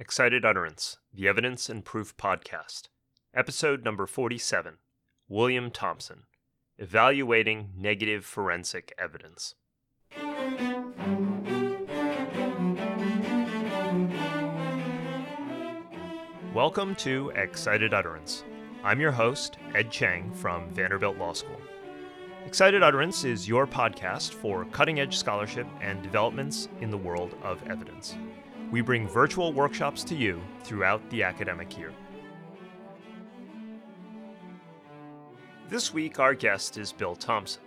Excited Utterance, the Evidence and Proof Podcast, Episode number 47 William Thompson Evaluating Negative Forensic Evidence. Welcome to Excited Utterance. I'm your host, Ed Cheng from Vanderbilt Law School. Excited Utterance is your podcast for cutting edge scholarship and developments in the world of evidence we bring virtual workshops to you throughout the academic year. This week, our guest is Bill Thompson.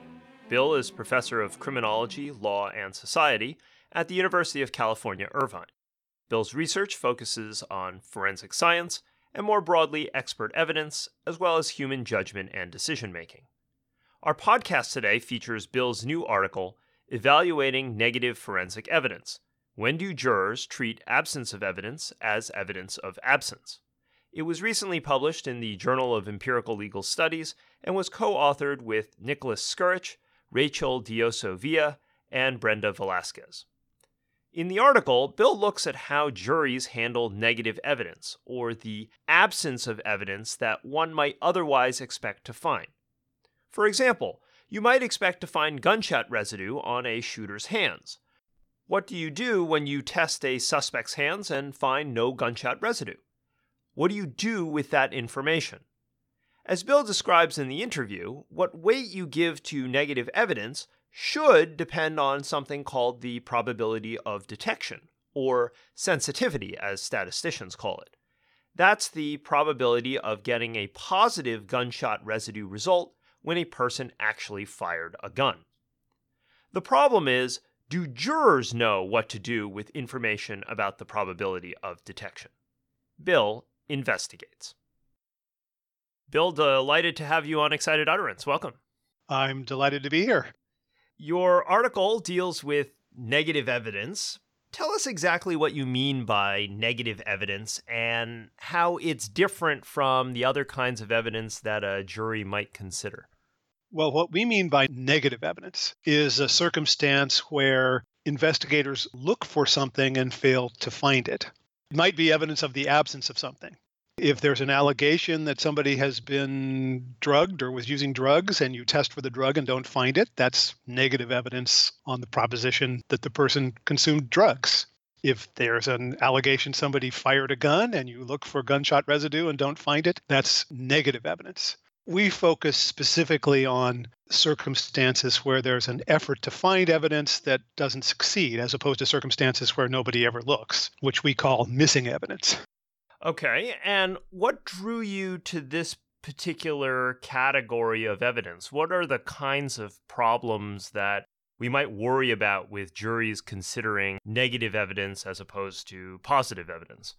Bill is professor of criminology, law, and society at the University of California, Irvine. Bill's research focuses on forensic science and more broadly expert evidence, as well as human judgment and decision making. Our podcast today features Bill's new article, Evaluating Negative Forensic Evidence when do jurors treat absence of evidence as evidence of absence? It was recently published in the Journal of Empirical Legal Studies and was co authored with Nicholas Scurich, Rachel Dioso Villa, and Brenda Velasquez. In the article, Bill looks at how juries handle negative evidence, or the absence of evidence that one might otherwise expect to find. For example, you might expect to find gunshot residue on a shooter's hands. What do you do when you test a suspect's hands and find no gunshot residue? What do you do with that information? As Bill describes in the interview, what weight you give to negative evidence should depend on something called the probability of detection, or sensitivity, as statisticians call it. That's the probability of getting a positive gunshot residue result when a person actually fired a gun. The problem is, do jurors know what to do with information about the probability of detection? Bill investigates. Bill, delighted to have you on Excited Utterance. Welcome. I'm delighted to be here. Your article deals with negative evidence. Tell us exactly what you mean by negative evidence and how it's different from the other kinds of evidence that a jury might consider. Well, what we mean by negative evidence is a circumstance where investigators look for something and fail to find it. It might be evidence of the absence of something. If there's an allegation that somebody has been drugged or was using drugs and you test for the drug and don't find it, that's negative evidence on the proposition that the person consumed drugs. If there's an allegation somebody fired a gun and you look for gunshot residue and don't find it, that's negative evidence. We focus specifically on circumstances where there's an effort to find evidence that doesn't succeed, as opposed to circumstances where nobody ever looks, which we call missing evidence. Okay. And what drew you to this particular category of evidence? What are the kinds of problems that we might worry about with juries considering negative evidence as opposed to positive evidence?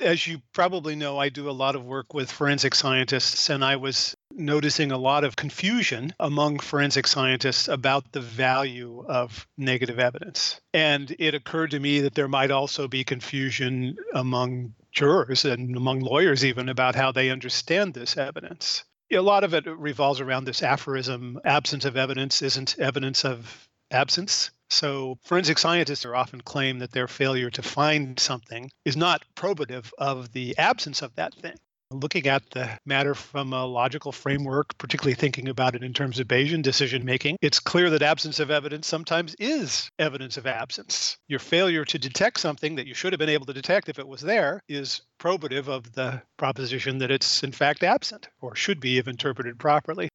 As you probably know, I do a lot of work with forensic scientists, and I was noticing a lot of confusion among forensic scientists about the value of negative evidence. And it occurred to me that there might also be confusion among jurors and among lawyers, even about how they understand this evidence. A lot of it revolves around this aphorism absence of evidence isn't evidence of absence. So, forensic scientists are often claim that their failure to find something is not probative of the absence of that thing. Looking at the matter from a logical framework, particularly thinking about it in terms of Bayesian decision making, it's clear that absence of evidence sometimes is evidence of absence. Your failure to detect something that you should have been able to detect if it was there is probative of the proposition that it's in fact absent or should be if interpreted properly.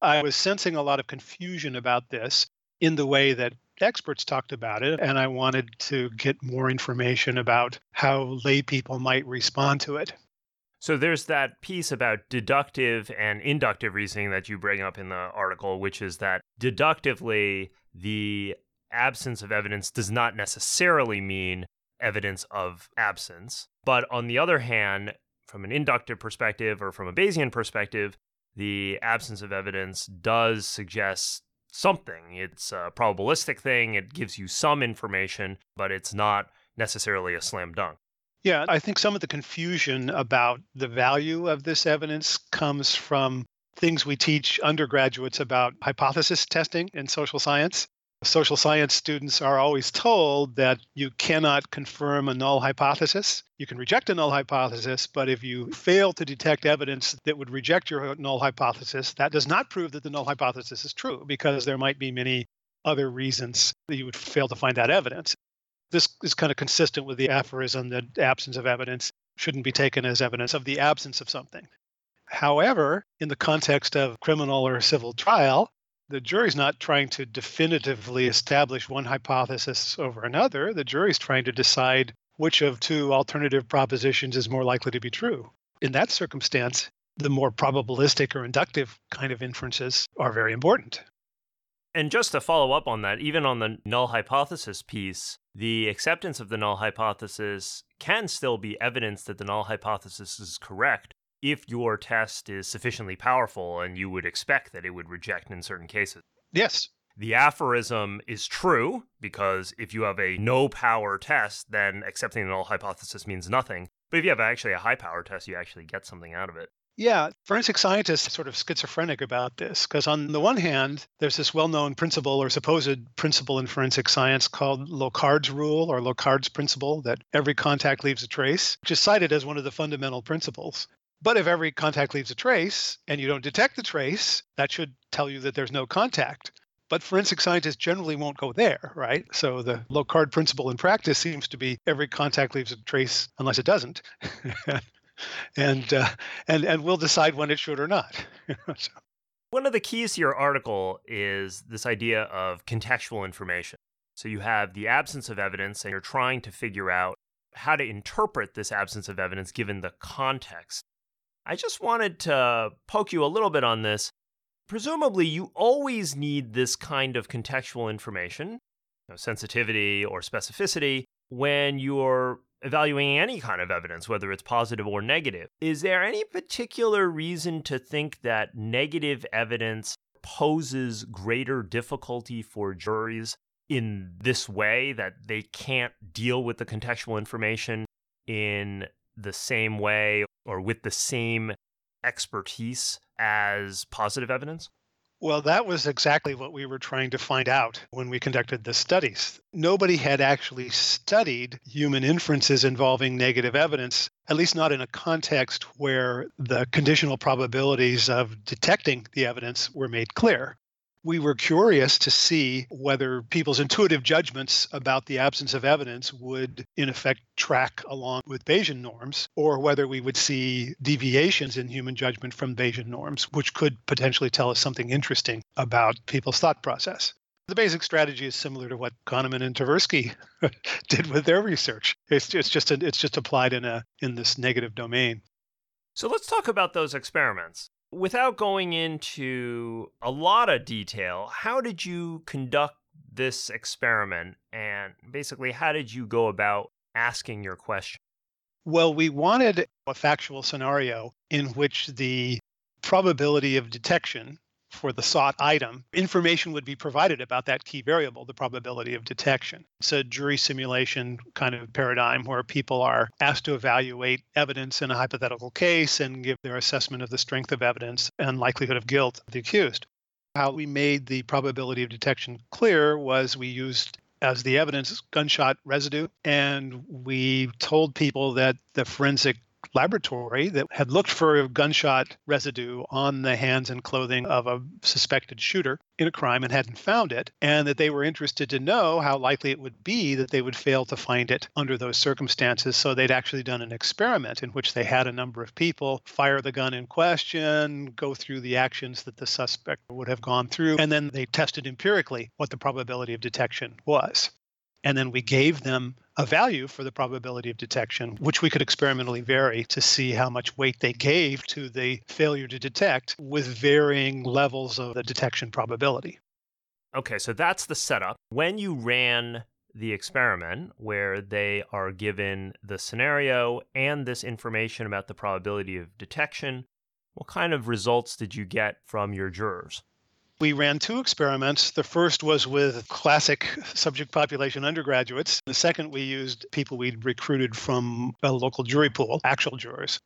I was sensing a lot of confusion about this in the way that experts talked about it, and I wanted to get more information about how lay people might respond to it. So there's that piece about deductive and inductive reasoning that you bring up in the article, which is that deductively, the absence of evidence does not necessarily mean evidence of absence. But on the other hand, from an inductive perspective or from a Bayesian perspective, the absence of evidence does suggest something. It's a probabilistic thing, it gives you some information, but it's not necessarily a slam dunk. Yeah, I think some of the confusion about the value of this evidence comes from things we teach undergraduates about hypothesis testing in social science. Social science students are always told that you cannot confirm a null hypothesis. You can reject a null hypothesis, but if you fail to detect evidence that would reject your null hypothesis, that does not prove that the null hypothesis is true because there might be many other reasons that you would fail to find that evidence. This is kind of consistent with the aphorism that absence of evidence shouldn't be taken as evidence of the absence of something. However, in the context of criminal or civil trial, the jury's not trying to definitively establish one hypothesis over another. The jury's trying to decide which of two alternative propositions is more likely to be true. In that circumstance, the more probabilistic or inductive kind of inferences are very important. And just to follow up on that, even on the null hypothesis piece, the acceptance of the null hypothesis can still be evidence that the null hypothesis is correct if your test is sufficiently powerful and you would expect that it would reject in certain cases. Yes. The aphorism is true because if you have a no power test, then accepting the null hypothesis means nothing. But if you have actually a high power test, you actually get something out of it. Yeah, forensic scientists are sort of schizophrenic about this because, on the one hand, there's this well known principle or supposed principle in forensic science called Locard's rule or Locard's principle that every contact leaves a trace, which is cited as one of the fundamental principles. But if every contact leaves a trace and you don't detect the trace, that should tell you that there's no contact. But forensic scientists generally won't go there, right? So the Locard principle in practice seems to be every contact leaves a trace unless it doesn't. and, uh, and, and we'll decide when it should or not. so. One of the keys to your article is this idea of contextual information. So you have the absence of evidence, and you're trying to figure out how to interpret this absence of evidence given the context. I just wanted to poke you a little bit on this. Presumably, you always need this kind of contextual information, you know, sensitivity or specificity, when you're evaluating any kind of evidence, whether it's positive or negative. Is there any particular reason to think that negative evidence poses greater difficulty for juries in this way, that they can't deal with the contextual information in the same way or with the same expertise as positive evidence? Well, that was exactly what we were trying to find out when we conducted the studies. Nobody had actually studied human inferences involving negative evidence, at least not in a context where the conditional probabilities of detecting the evidence were made clear we were curious to see whether people's intuitive judgments about the absence of evidence would, in effect, track along with Bayesian norms, or whether we would see deviations in human judgment from Bayesian norms, which could potentially tell us something interesting about people's thought process. The basic strategy is similar to what Kahneman and Tversky did with their research. It's, it's just a, it's just applied in a in this negative domain. So let's talk about those experiments. Without going into a lot of detail, how did you conduct this experiment and basically how did you go about asking your question? Well, we wanted a factual scenario in which the probability of detection for the sought item, information would be provided about that key variable, the probability of detection. It's a jury simulation kind of paradigm where people are asked to evaluate evidence in a hypothetical case and give their assessment of the strength of evidence and likelihood of guilt of the accused. How we made the probability of detection clear was we used as the evidence gunshot residue and we told people that the forensic laboratory that had looked for gunshot residue on the hands and clothing of a suspected shooter in a crime and hadn't found it, and that they were interested to know how likely it would be that they would fail to find it under those circumstances. So they'd actually done an experiment in which they had a number of people fire the gun in question, go through the actions that the suspect would have gone through, and then they tested empirically what the probability of detection was. And then we gave them a value for the probability of detection, which we could experimentally vary to see how much weight they gave to the failure to detect with varying levels of the detection probability. Okay, so that's the setup. When you ran the experiment where they are given the scenario and this information about the probability of detection, what kind of results did you get from your jurors? We ran two experiments. The first was with classic subject population undergraduates. The second, we used people we'd recruited from a local jury pool, actual jurors.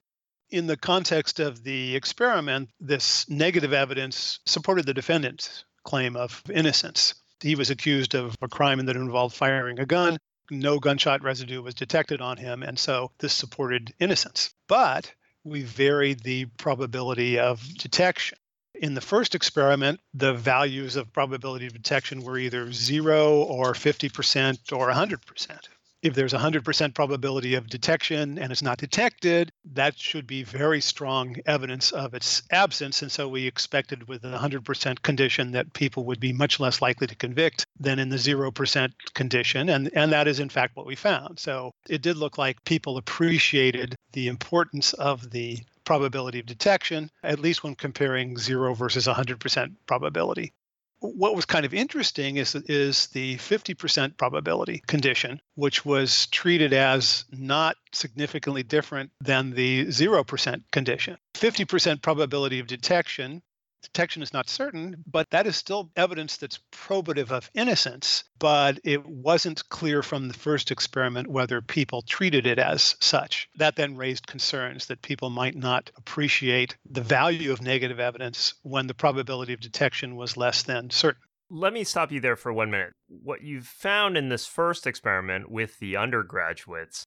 In the context of the experiment, this negative evidence supported the defendant's claim of innocence. He was accused of a crime that involved firing a gun. No gunshot residue was detected on him, and so this supported innocence. But we varied the probability of detection. In the first experiment, the values of probability of detection were either zero or 50% or 100%. If there's 100% probability of detection and it's not detected, that should be very strong evidence of its absence. And so we expected with a 100% condition that people would be much less likely to convict than in the 0% condition. And, and that is, in fact, what we found. So it did look like people appreciated the importance of the probability of detection, at least when comparing zero versus 100% probability what was kind of interesting is is the 50% probability condition, which was treated as not significantly different than the 0% condition. 50% probability of detection detection is not certain, but that is still evidence that's probative of innocence. But it wasn't clear from the first experiment whether people treated it as such. That then raised concerns that people might not appreciate the value of negative evidence when the probability of detection was less than certain. Let me stop you there for one minute. What you've found in this first experiment with the undergraduates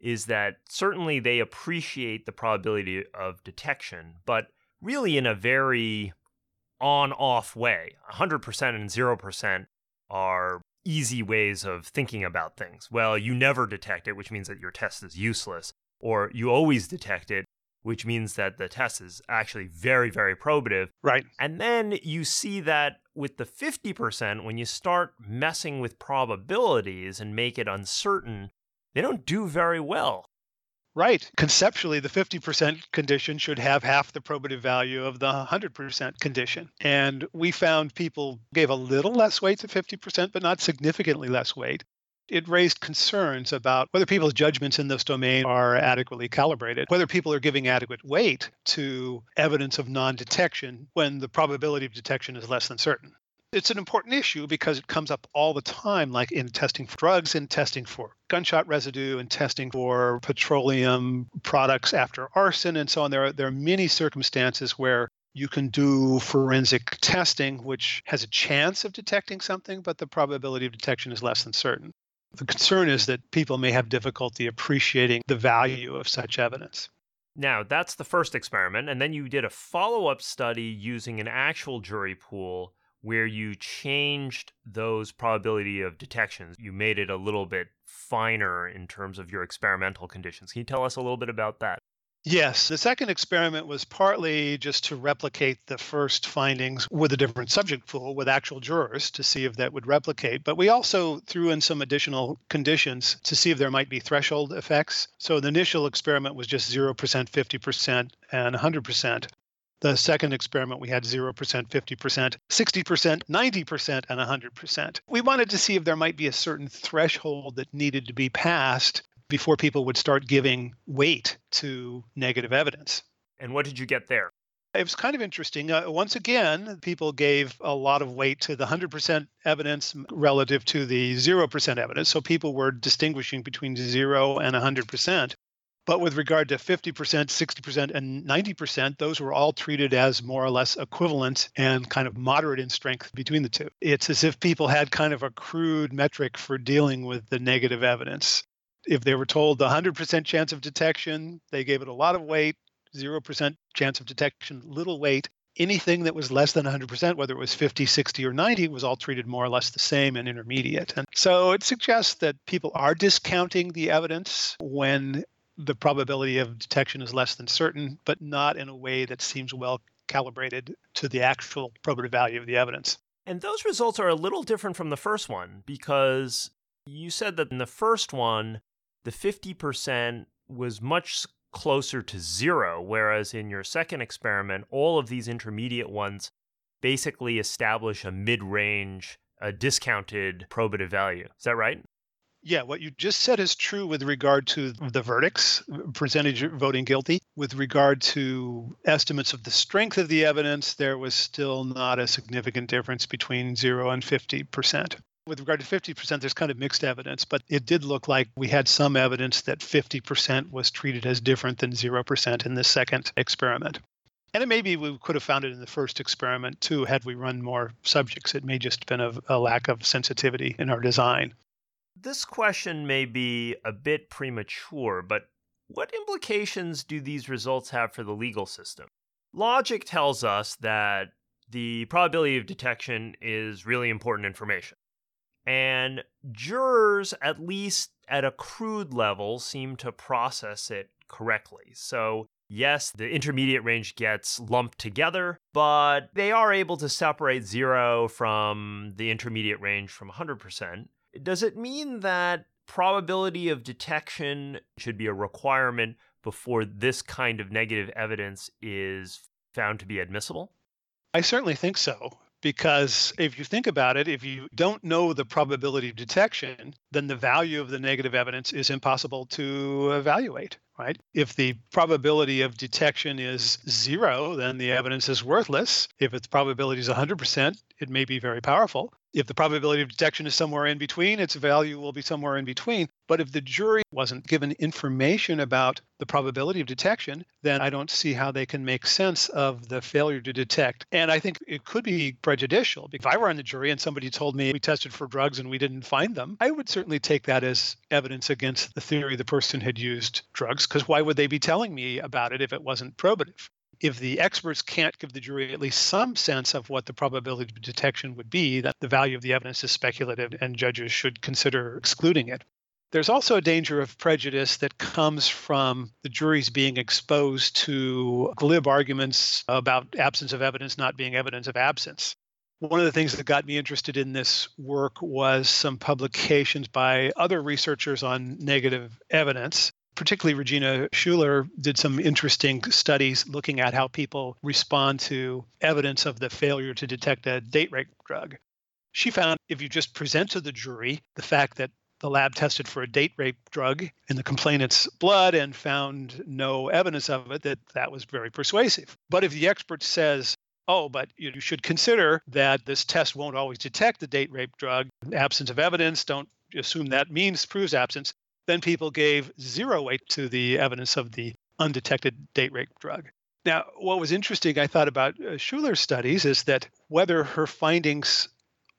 is that certainly they appreciate the probability of detection, but really in a very on off way. 100% and 0% are easy ways of thinking about things. Well, you never detect it, which means that your test is useless, or you always detect it, which means that the test is actually very, very probative. Right. And then you see that with the 50%, when you start messing with probabilities and make it uncertain, they don't do very well. Right. Conceptually, the 50% condition should have half the probative value of the 100% condition. And we found people gave a little less weight to 50%, but not significantly less weight. It raised concerns about whether people's judgments in this domain are adequately calibrated, whether people are giving adequate weight to evidence of non detection when the probability of detection is less than certain it's an important issue because it comes up all the time, like in testing for drugs and testing for gunshot residue and testing for petroleum products after arson and so on. There are, there are many circumstances where you can do forensic testing, which has a chance of detecting something, but the probability of detection is less than certain. The concern is that people may have difficulty appreciating the value of such evidence. Now, that's the first experiment. And then you did a follow up study using an actual jury pool where you changed those probability of detections. You made it a little bit finer in terms of your experimental conditions. Can you tell us a little bit about that? Yes, the second experiment was partly just to replicate the first findings with a different subject pool with actual jurors to see if that would replicate. But we also threw in some additional conditions to see if there might be threshold effects. So the initial experiment was just 0%, 50%, and 100%. The second experiment, we had 0%, 50%, 60%, 90%, and 100%. We wanted to see if there might be a certain threshold that needed to be passed before people would start giving weight to negative evidence. And what did you get there? It was kind of interesting. Uh, once again, people gave a lot of weight to the 100% evidence relative to the 0% evidence. So people were distinguishing between 0 and 100%. But with regard to 50%, 60%, and 90%, those were all treated as more or less equivalent and kind of moderate in strength between the two. It's as if people had kind of a crude metric for dealing with the negative evidence. If they were told the 100% chance of detection, they gave it a lot of weight, 0% chance of detection, little weight. Anything that was less than 100%, whether it was 50, 60, or 90, was all treated more or less the same and intermediate. And so it suggests that people are discounting the evidence when the probability of detection is less than certain, but not in a way that seems well calibrated to the actual probative value of the evidence. And those results are a little different from the first one because you said that in the first one, the 50% was much closer to zero, whereas in your second experiment, all of these intermediate ones basically establish a mid range, a discounted probative value. Is that right? Yeah, what you just said is true with regard to the verdicts, percentage voting guilty. With regard to estimates of the strength of the evidence, there was still not a significant difference between 0 and 50%. With regard to 50%, there's kind of mixed evidence, but it did look like we had some evidence that 50% was treated as different than 0% in this second experiment. And it maybe we could have found it in the first experiment too, had we run more subjects. It may just have been a, a lack of sensitivity in our design. This question may be a bit premature, but what implications do these results have for the legal system? Logic tells us that the probability of detection is really important information. And jurors, at least at a crude level, seem to process it correctly. So, yes, the intermediate range gets lumped together, but they are able to separate zero from the intermediate range from 100%. Does it mean that probability of detection should be a requirement before this kind of negative evidence is found to be admissible? I certainly think so. Because if you think about it, if you don't know the probability of detection, then the value of the negative evidence is impossible to evaluate, right? If the probability of detection is zero, then the evidence is worthless. If its probability is 100%, it may be very powerful. If the probability of detection is somewhere in between, its value will be somewhere in between. But if the jury wasn't given information about the probability of detection, then I don't see how they can make sense of the failure to detect. And I think it could be prejudicial. If I were on the jury and somebody told me we tested for drugs and we didn't find them, I would certainly take that as evidence against the theory the person had used drugs, because why would they be telling me about it if it wasn't probative? If the experts can't give the jury at least some sense of what the probability of detection would be, that the value of the evidence is speculative and judges should consider excluding it. There's also a danger of prejudice that comes from the juries being exposed to glib arguments about absence of evidence not being evidence of absence. One of the things that got me interested in this work was some publications by other researchers on negative evidence particularly Regina Schuller did some interesting studies looking at how people respond to evidence of the failure to detect a date rape drug. She found if you just present to the jury the fact that the lab tested for a date rape drug in the complainant's blood and found no evidence of it, that that was very persuasive. But if the expert says, oh, but you should consider that this test won't always detect the date rape drug, absence of evidence, don't assume that means proves absence, then people gave zero weight to the evidence of the undetected date rape drug. Now, what was interesting, I thought about uh, Schuller's studies, is that whether her findings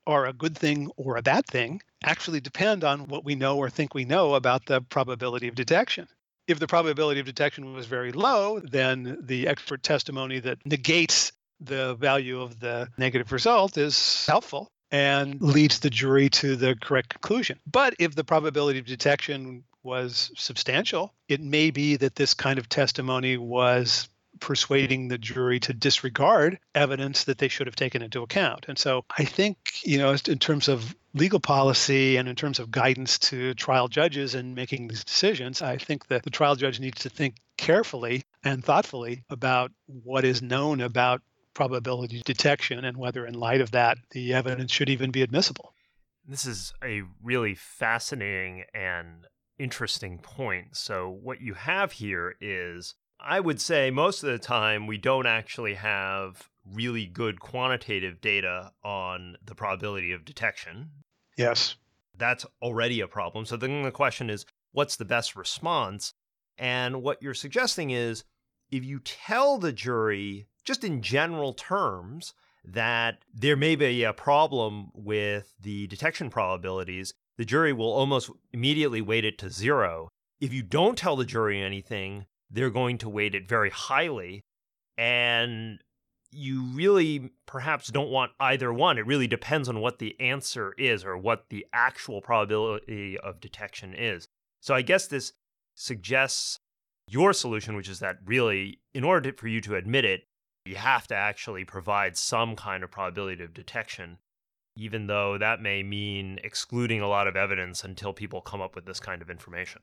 are a good thing or a bad thing actually depend on what we know or think we know about the probability of detection. If the probability of detection was very low, then the expert testimony that negates the value of the negative result is helpful and leads the jury to the correct conclusion. But if the probability of detection was substantial, it may be that this kind of testimony was persuading the jury to disregard evidence that they should have taken into account. And so I think, you know, in terms of legal policy and in terms of guidance to trial judges in making these decisions, I think that the trial judge needs to think carefully and thoughtfully about what is known about probability detection and whether, in light of that, the evidence should even be admissible. This is a really fascinating and interesting point. So, what you have here is, I would say, most of the time, we don't actually have really good quantitative data on the probability of detection. Yes. That's already a problem. So, then the question is, what's the best response? And what you're suggesting is, if you tell the jury just in general terms, that there may be a problem with the detection probabilities, the jury will almost immediately weight it to zero. If you don't tell the jury anything, they're going to weight it very highly. And you really perhaps don't want either one. It really depends on what the answer is or what the actual probability of detection is. So I guess this suggests your solution, which is that really, in order to, for you to admit it, you have to actually provide some kind of probability of detection, even though that may mean excluding a lot of evidence until people come up with this kind of information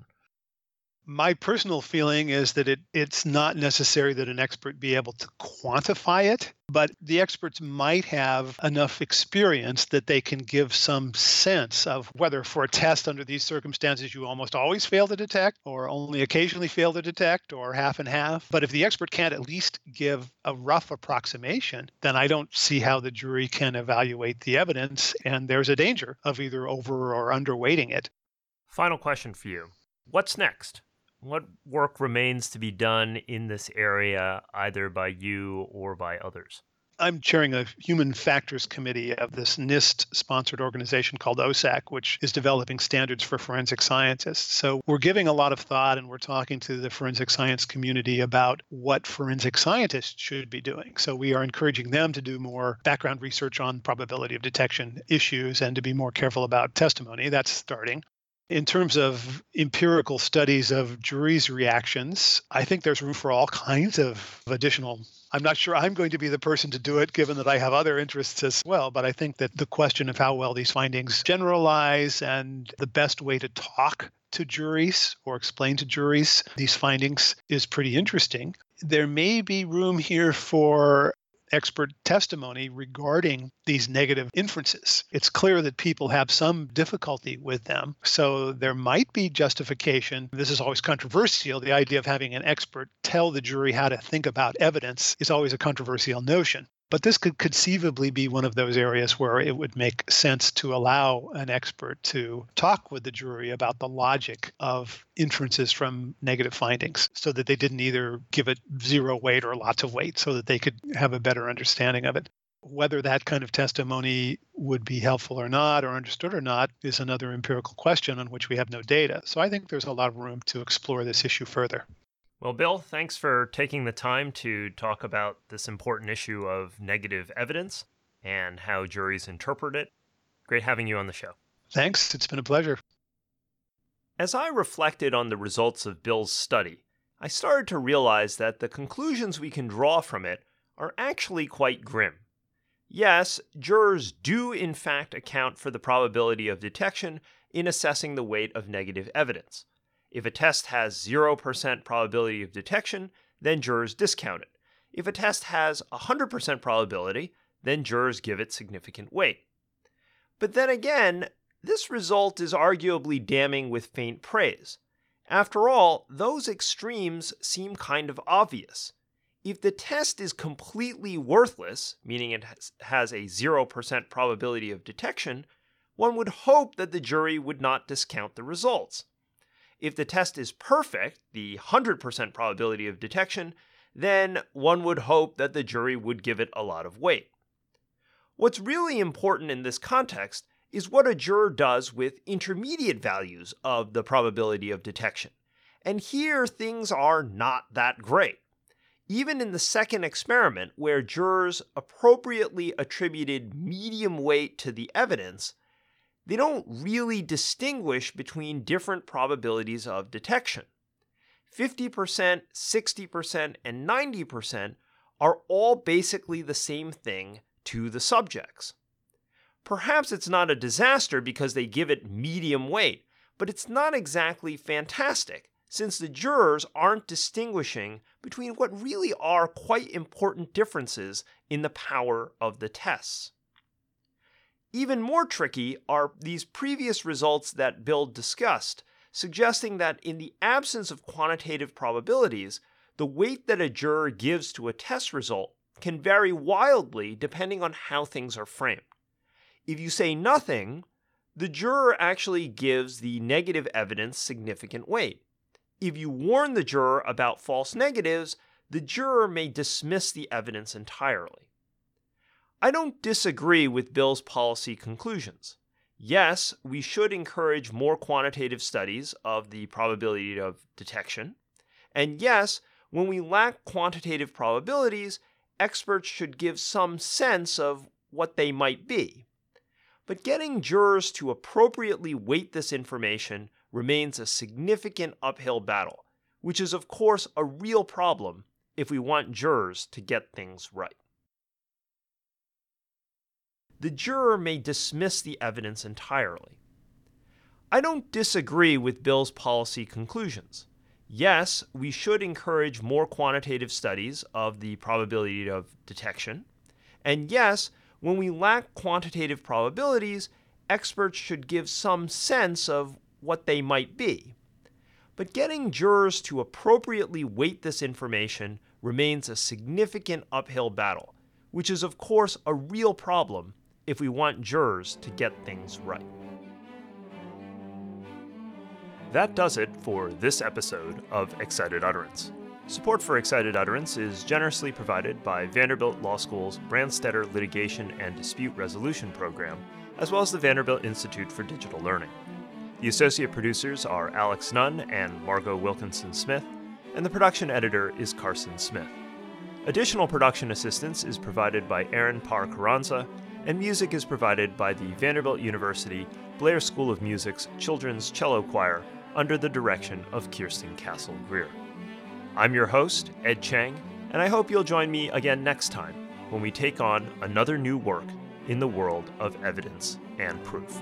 my personal feeling is that it, it's not necessary that an expert be able to quantify it, but the experts might have enough experience that they can give some sense of whether for a test under these circumstances you almost always fail to detect or only occasionally fail to detect or half and half. But if the expert can't at least give a rough approximation, then I don't see how the jury can evaluate the evidence, and there's a danger of either over or underweighting it. Final question for you What's next? What work remains to be done in this area, either by you or by others? I'm chairing a human factors committee of this NIST sponsored organization called OSAC, which is developing standards for forensic scientists. So we're giving a lot of thought and we're talking to the forensic science community about what forensic scientists should be doing. So we are encouraging them to do more background research on probability of detection issues and to be more careful about testimony. That's starting. In terms of empirical studies of juries' reactions, I think there's room for all kinds of additional. I'm not sure I'm going to be the person to do it, given that I have other interests as well. But I think that the question of how well these findings generalize and the best way to talk to juries or explain to juries these findings is pretty interesting. There may be room here for expert testimony regarding these negative inferences. It's clear that people have some difficulty with them. So there might be justification. This is always controversial. The idea of having an expert tell the jury how to think about evidence is always a controversial notion. But this could conceivably be one of those areas where it would make sense to allow an expert to talk with the jury about the logic of inferences from negative findings so that they didn't either give it zero weight or lots of weight so that they could have a better understanding of it. Whether that kind of testimony would be helpful or not, or understood or not, is another empirical question on which we have no data. So I think there's a lot of room to explore this issue further. Well, Bill, thanks for taking the time to talk about this important issue of negative evidence and how juries interpret it. Great having you on the show. Thanks. It's been a pleasure. As I reflected on the results of Bill's study, I started to realize that the conclusions we can draw from it are actually quite grim. Yes, jurors do in fact account for the probability of detection in assessing the weight of negative evidence. If a test has 0% probability of detection, then jurors discount it. If a test has 100% probability, then jurors give it significant weight. But then again, this result is arguably damning with faint praise. After all, those extremes seem kind of obvious. If the test is completely worthless, meaning it has a 0% probability of detection, one would hope that the jury would not discount the results. If the test is perfect, the 100% probability of detection, then one would hope that the jury would give it a lot of weight. What's really important in this context is what a juror does with intermediate values of the probability of detection. And here things are not that great. Even in the second experiment, where jurors appropriately attributed medium weight to the evidence, they don't really distinguish between different probabilities of detection. 50%, 60%, and 90% are all basically the same thing to the subjects. Perhaps it's not a disaster because they give it medium weight, but it's not exactly fantastic since the jurors aren't distinguishing between what really are quite important differences in the power of the tests. Even more tricky are these previous results that Bill discussed, suggesting that in the absence of quantitative probabilities, the weight that a juror gives to a test result can vary wildly depending on how things are framed. If you say nothing, the juror actually gives the negative evidence significant weight. If you warn the juror about false negatives, the juror may dismiss the evidence entirely. I don't disagree with Bill's policy conclusions. Yes, we should encourage more quantitative studies of the probability of detection. And yes, when we lack quantitative probabilities, experts should give some sense of what they might be. But getting jurors to appropriately weight this information remains a significant uphill battle, which is, of course, a real problem if we want jurors to get things right the juror may dismiss the evidence entirely. I don't disagree with Bill's policy conclusions. Yes, we should encourage more quantitative studies of the probability of detection. And yes, when we lack quantitative probabilities, experts should give some sense of what they might be. But getting jurors to appropriately weight this information remains a significant uphill battle, which is, of course, a real problem if we want jurors to get things right. That does it for this episode of Excited Utterance. Support for Excited Utterance is generously provided by Vanderbilt Law School's Branstetter Litigation and Dispute Resolution Program, as well as the Vanderbilt Institute for Digital Learning. The associate producers are Alex Nunn and Margot Wilkinson Smith, and the production editor is Carson Smith. Additional production assistance is provided by Aaron Parr Carranza, and music is provided by the Vanderbilt University Blair School of Music's Children's Cello Choir under the direction of Kirsten Castle Greer. I'm your host, Ed Cheng, and I hope you'll join me again next time when we take on another new work in the world of evidence and proof.